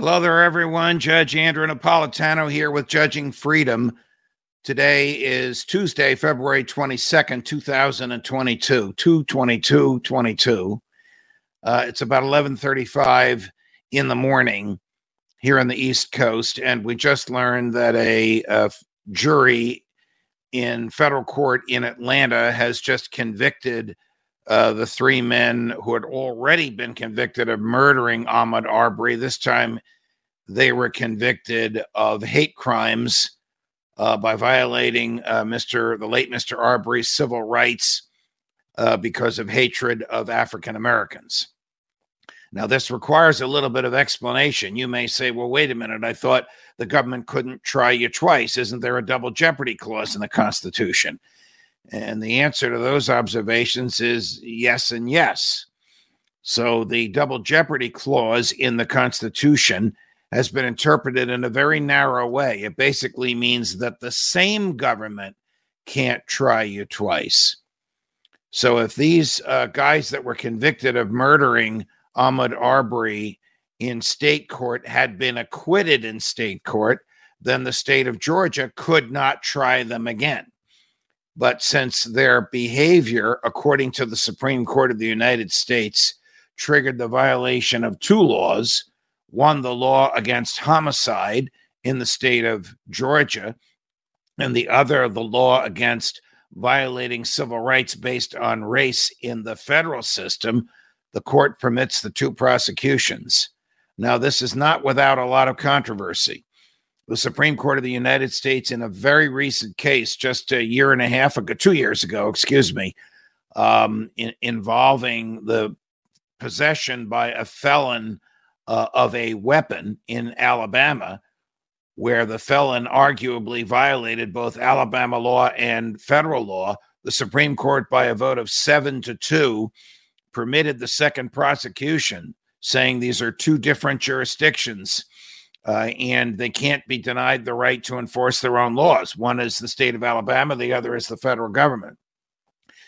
Hello there, everyone. Judge Andrew Napolitano here with Judging Freedom. Today is Tuesday, February 22nd, 2022, 222 22. Uh, it's about 1135 in the morning here on the East Coast. And we just learned that a, a jury in federal court in Atlanta has just convicted uh, the three men who had already been convicted of murdering Ahmaud Arbery. This time they were convicted of hate crimes uh, by violating uh, Mr. the late Mr. Arbery's civil rights uh, because of hatred of African Americans. Now, this requires a little bit of explanation. You may say, well, wait a minute. I thought the government couldn't try you twice. Isn't there a double jeopardy clause in the Constitution? And the answer to those observations is yes and yes. So the double jeopardy clause in the Constitution has been interpreted in a very narrow way. It basically means that the same government can't try you twice. So if these uh, guys that were convicted of murdering Ahmaud Arbery in state court had been acquitted in state court, then the state of Georgia could not try them again. But since their behavior, according to the Supreme Court of the United States, triggered the violation of two laws, one, the law against homicide in the state of Georgia, and the other, the law against violating civil rights based on race in the federal system, the court permits the two prosecutions. Now, this is not without a lot of controversy the Supreme Court of the United States in a very recent case, just a year and a half ago, two years ago, excuse me, um, in, involving the possession by a felon uh, of a weapon in Alabama, where the felon arguably violated both Alabama law and federal law. The Supreme Court, by a vote of seven to two, permitted the second prosecution, saying these are two different jurisdictions uh, and they can't be denied the right to enforce their own laws. One is the state of Alabama, the other is the federal government.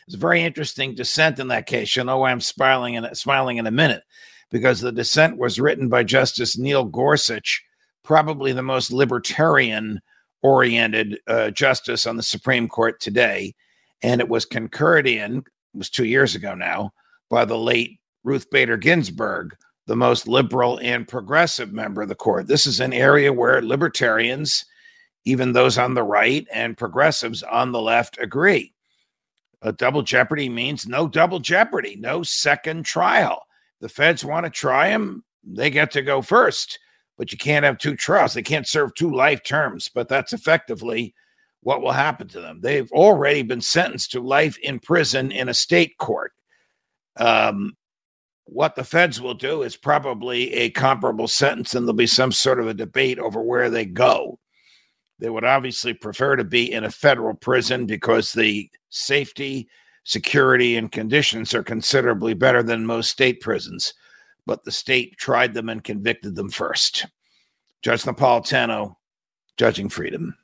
It's a very interesting dissent in that case. You'll know why I'm smiling in, smiling in a minute, because the dissent was written by Justice Neil Gorsuch, probably the most libertarian oriented uh, justice on the Supreme Court today. And it was concurred in, it was two years ago now, by the late Ruth Bader Ginsburg, the most liberal and progressive member of the court. This is an area where libertarians, even those on the right and progressives on the left, agree. A double jeopardy means no double jeopardy, no second trial. The feds want to try him, they get to go first, but you can't have two trials. They can't serve two life terms, but that's effectively what will happen to them. They've already been sentenced to life in prison in a state court. Um, what the feds will do is probably a comparable sentence, and there'll be some sort of a debate over where they go. They would obviously prefer to be in a federal prison because the safety, security, and conditions are considerably better than most state prisons. But the state tried them and convicted them first. Judge Napolitano, judging freedom.